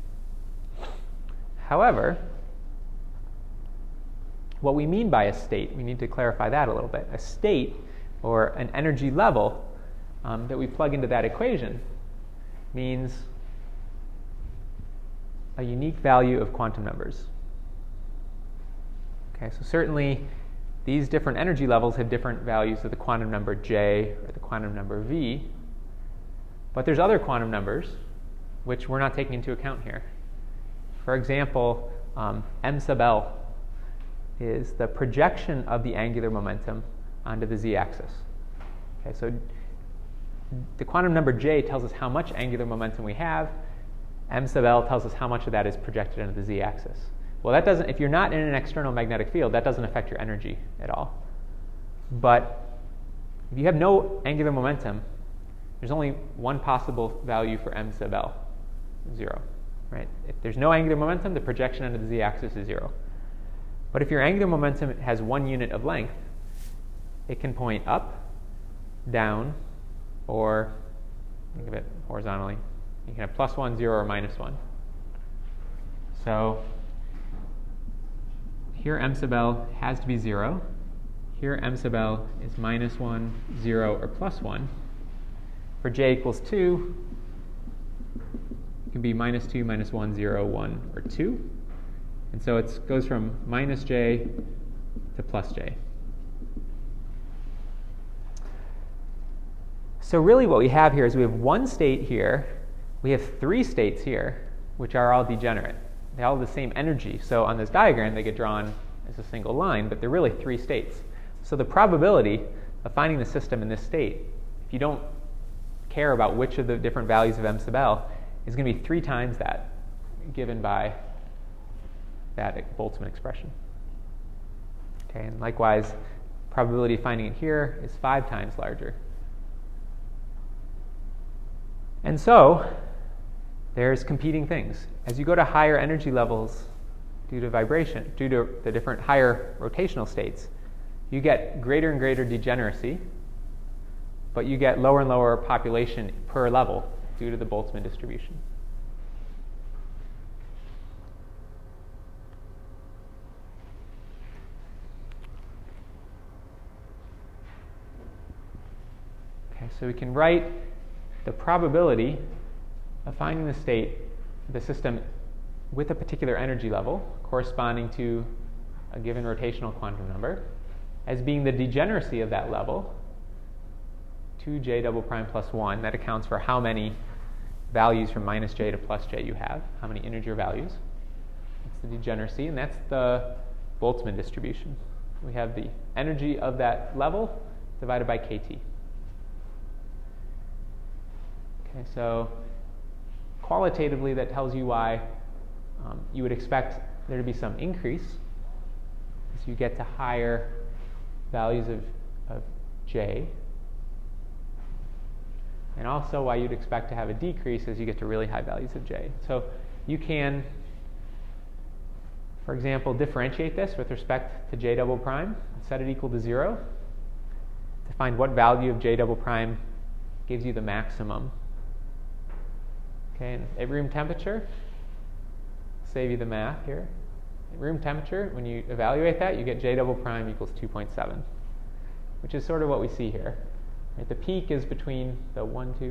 [SPEAKER 1] However, what we mean by a state, we need to clarify that a little bit. A state, or an energy level um, that we plug into that equation, means a unique value of quantum numbers. Okay, so certainly these different energy levels have different values of the quantum number j or the quantum number v. But there's other quantum numbers which we're not taking into account here. For example, um, m sub l is the projection of the angular momentum onto the z-axis. Okay, so the quantum number j tells us how much angular momentum we have. m sub l tells us how much of that is projected onto the z-axis. Well, that doesn't. If you're not in an external magnetic field, that doesn't affect your energy at all. But if you have no angular momentum, there's only one possible value for m sub l, zero. Right? If there's no angular momentum, the projection onto the z-axis is zero. But if your angular momentum has one unit of length, it can point up, down, or think of it horizontally. You can have plus one, zero, or minus one. So here m sub l has to be zero. Here m sub l is minus one, zero, or plus one. For j equals two, it can be minus two, minus one, zero, one, or two. And so it goes from minus j to plus j. So really what we have here is we have one state here, we have three states here, which are all degenerate. They all have the same energy. So on this diagram, they get drawn as a single line, but they're really three states. So the probability of finding the system in this state, if you don't care about which of the different values of m sub l, is going to be three times that given by that Boltzmann expression. Okay, and likewise, probability of finding it here is five times larger. And so, there's competing things. As you go to higher energy levels due to vibration, due to the different higher rotational states, you get greater and greater degeneracy, but you get lower and lower population per level due to the Boltzmann distribution. Okay, so we can write the probability of finding the state the system with a particular energy level corresponding to a given rotational quantum number as being the degeneracy of that level 2j double prime plus 1 that accounts for how many values from minus j to plus j you have how many integer values. That's the degeneracy and that's the boltzmann distribution. We have the energy of that level divided by kt Okay, so qualitatively, that tells you why um, you would expect there to be some increase as you get to higher values of, of j, and also why you'd expect to have a decrease as you get to really high values of j. So you can, for example, differentiate this with respect to j double prime, set it equal to zero to find what value of j double prime gives you the maximum Okay, and at room temperature, save you the math here. At room temperature, when you evaluate that, you get J double prime equals 2.7, which is sort of what we see here. Right, the peak is between the 1, 2.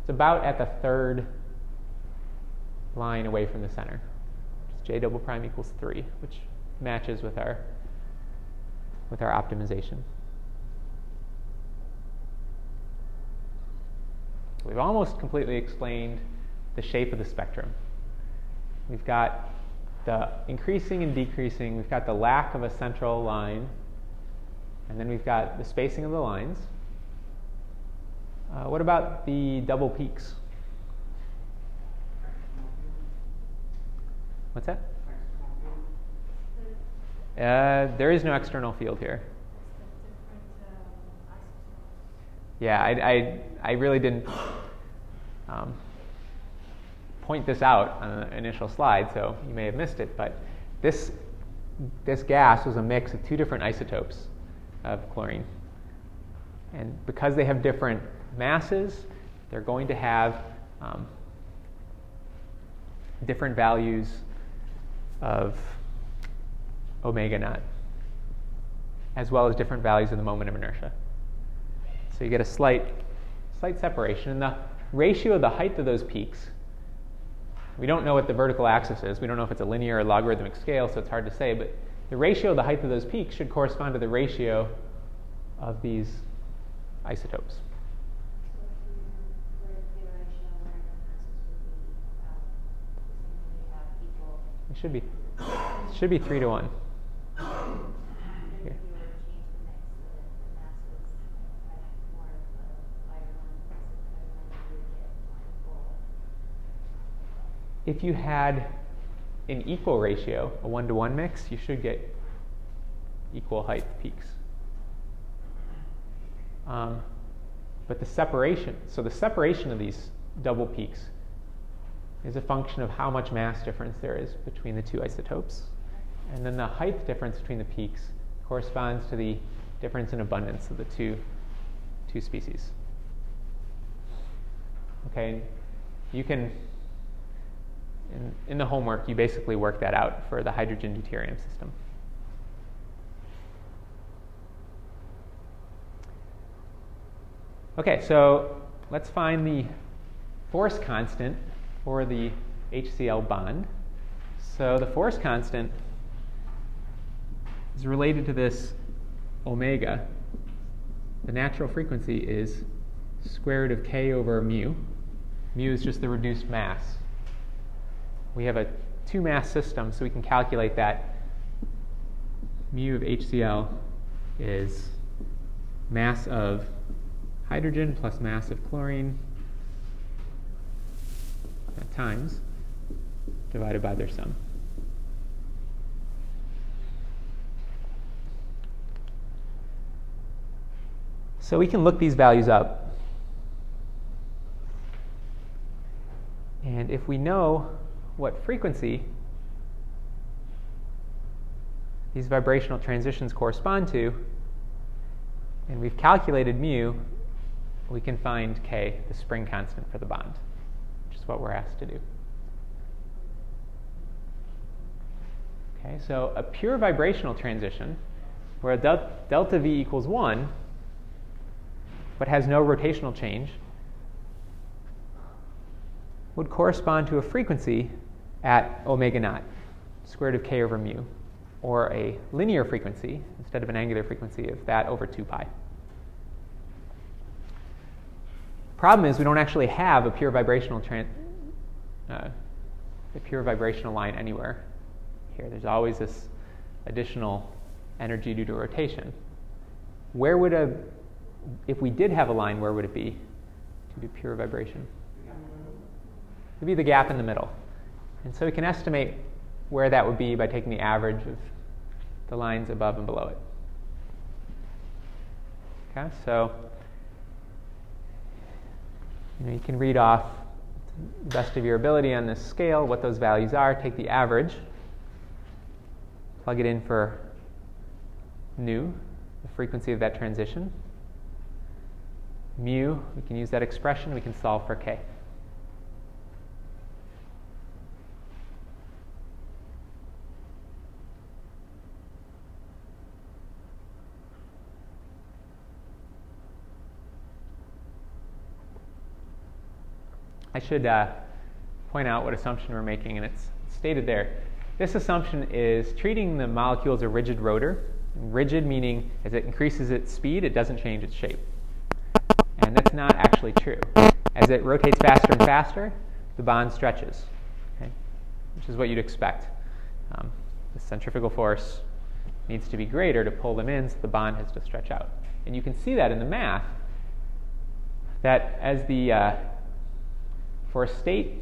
[SPEAKER 1] It's about at the third line away from the center. J double prime equals 3, which matches with our, with our optimization. We've almost completely explained the shape of the spectrum. We've got the increasing and decreasing, we've got the lack of a central line, and then we've got the spacing of the lines. Uh, what about the double peaks? What's that? Uh, there is no external field here. Yeah, I, I, I really didn't um, point this out on the initial slide, so you may have missed it, but this, this gas was a mix of two different isotopes of chlorine. And because they have different masses, they're going to have um, different values of omega naught, as well as different values of the moment of inertia. So you get a slight, slight separation. And the ratio of the height of those peaks We don't know what the vertical axis is. We don't know if it's a linear or logarithmic scale, so it's hard to say. But the ratio of the height of those peaks should correspond to the ratio of these isotopes. It should be it should be three to one. If you had an equal ratio, a one to one mix, you should get equal height peaks. Um, but the separation, so the separation of these double peaks is a function of how much mass difference there is between the two isotopes. And then the height difference between the peaks corresponds to the difference in abundance of the two, two species. Okay, you can, in, in the homework, you basically work that out for the hydrogen deuterium system. Okay, so let's find the force constant for the HCl bond. So the force constant is related to this omega. The natural frequency is square root of k over mu. Mu is just the reduced mass. We have a two mass system, so we can calculate that mu of HCl is mass of hydrogen plus mass of chlorine at times divided by their sum. So we can look these values up. And if we know what frequency these vibrational transitions correspond to, and we've calculated mu, we can find K, the spring constant for the bond, which is what we're asked to do. Okay, so a pure vibrational transition where del- delta V equals 1, but has no rotational change, would correspond to a frequency at omega naught, square root of k over mu, or a linear frequency instead of an angular frequency of that over 2 pi. Problem is, we don't actually have a pure vibrational tran- uh, a pure vibrational line anywhere here. There's always this additional energy due to rotation. Where would a, if we did have a line, where would it be to do pure vibration? It would be the gap in the middle. And so we can estimate where that would be by taking the average of the lines above and below it. Okay, so you, know, you can read off the best of your ability on this scale what those values are, take the average, plug it in for nu, the frequency of that transition. Mu, we can use that expression, we can solve for k. I should uh, point out what assumption we're making, and it's stated there. This assumption is treating the molecule as a rigid rotor. Rigid meaning as it increases its speed, it doesn't change its shape. And that's not actually true. As it rotates faster and faster, the bond stretches, okay? which is what you'd expect. Um, the centrifugal force needs to be greater to pull them in, so the bond has to stretch out. And you can see that in the math, that as the uh, for a state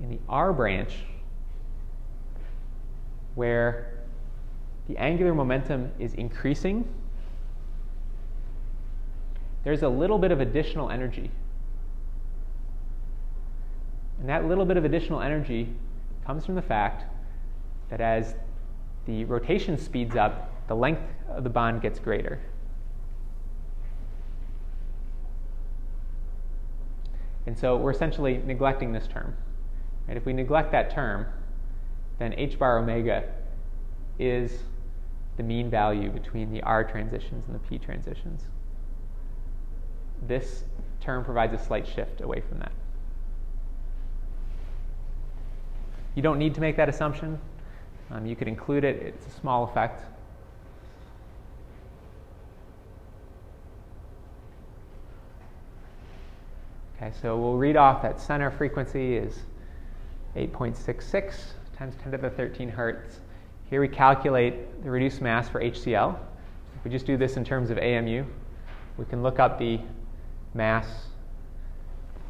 [SPEAKER 1] in the R branch where the angular momentum is increasing, there's a little bit of additional energy. And that little bit of additional energy comes from the fact that as the rotation speeds up, the length of the bond gets greater. And so we're essentially neglecting this term. Right? If we neglect that term, then h bar omega is the mean value between the R transitions and the P transitions. This term provides a slight shift away from that. you don't need to make that assumption. Um, you could include it, it's a small effect. Okay, so we'll read off that center frequency is 8.66 times 10 to the 13 hertz. Here we calculate the reduced mass for HCl. If we just do this in terms of AMU, we can look up the mass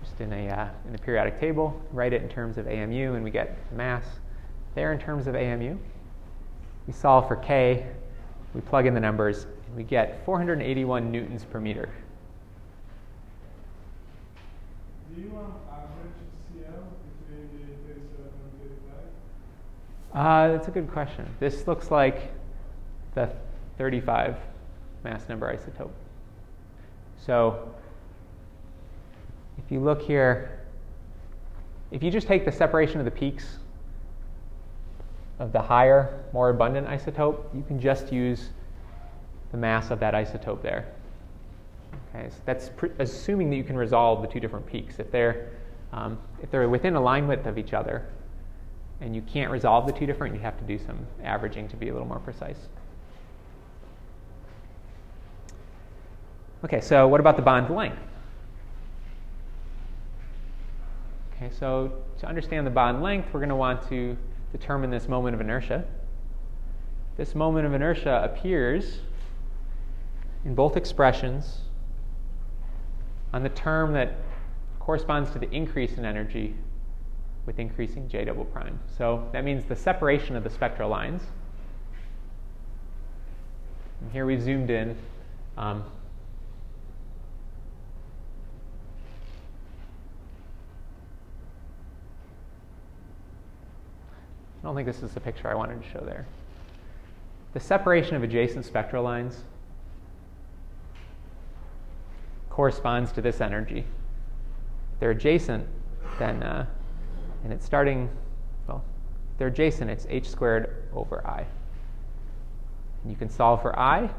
[SPEAKER 1] just in a, uh, in a periodic table, write it in terms of AMU, and we get the mass there in terms of AMU. We solve for K, we plug in the numbers, and we get 481 newtons per meter.
[SPEAKER 4] Do you want average CL between the 37 and 35?
[SPEAKER 1] Uh, that's a good question. This looks like the 35 mass number isotope. So if you look here, if you just take the separation of the peaks of the higher, more abundant isotope, you can just use the mass of that isotope there. Okay, so that's pr- assuming that you can resolve the two different peaks. If they're, um, if they're within a line width of each other, and you can't resolve the two different, you have to do some averaging to be a little more precise. Okay, so what about the bond length? Okay, so to understand the bond length, we're going to want to determine this moment of inertia. This moment of inertia appears in both expressions on the term that corresponds to the increase in energy with increasing J double prime. So that means the separation of the spectral lines. And here we've zoomed in. Um, I don't think this is the picture I wanted to show there. The separation of adjacent spectral lines corresponds to this energy. They're adjacent, then, uh, and it's starting, well, they're adjacent, it's h squared over i. And you can solve for i.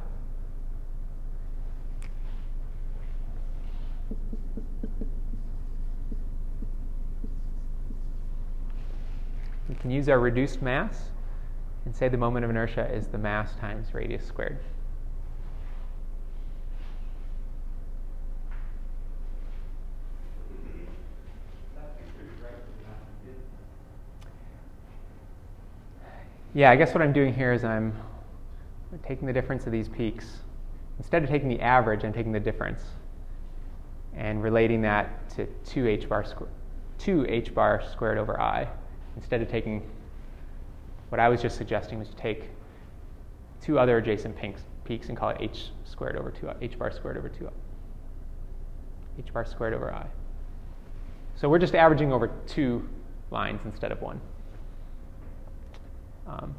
[SPEAKER 1] We can use our reduced mass and say the moment of inertia is the mass times radius squared.
[SPEAKER 2] That picture is right for the last bit.
[SPEAKER 1] Yeah, I guess what I'm doing here is I'm taking the difference of these peaks. Instead of taking the average, I'm taking the difference and relating that to 2 h bar, squ- 2 h bar squared over i. Instead of taking what I was just suggesting was to take two other adjacent peaks and call it h squared over 2 h bar squared over 2 h bar squared over i. So we're just averaging over two lines instead of one. Um,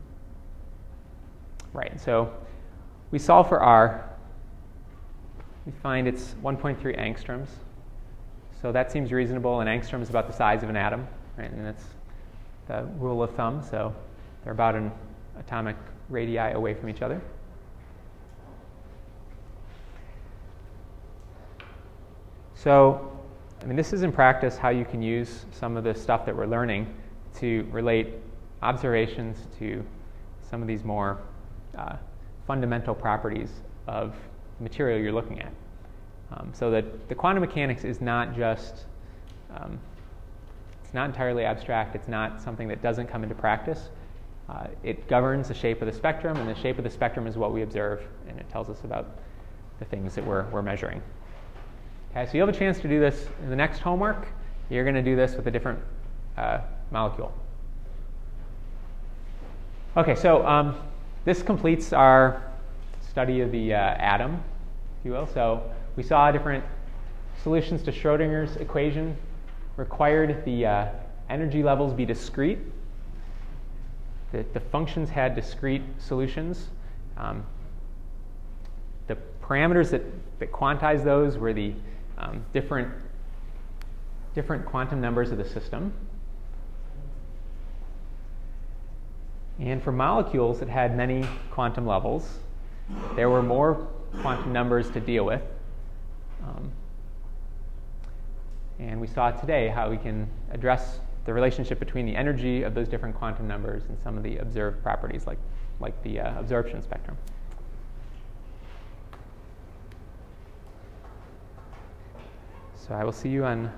[SPEAKER 1] right, so we solve for r. We find it's 1.3 angstroms. So that seems reasonable. An angstrom is about the size of an atom, right? And that's the rule of thumb. So they're about an atomic radii away from each other. So, I mean, this is in practice how you can use some of the stuff that we're learning to relate observations to some of these more uh, fundamental properties of the material you're looking at. Um, so that the quantum mechanics is not just, um, it's not entirely abstract, it's not something that doesn't come into practice. Uh, it governs the shape of the spectrum, and the shape of the spectrum is what we observe, and it tells us about the things that we're, we're measuring. Okay, so you'll have a chance to do this in the next homework. You're going to do this with a different uh, molecule. Okay, so um, this completes our study of the uh, atom, if you will. So we saw different solutions to Schrodinger's equation required the uh, energy levels be discrete. The, the functions had discrete solutions. Um, the parameters that, that quantize those were the um, different, different quantum numbers of the system. And for molecules that had many quantum levels, there were more quantum numbers to deal with. Um, and we saw today how we can address the relationship between the energy of those different quantum numbers and some of the observed properties, like, like the uh, absorption spectrum. So I will see you on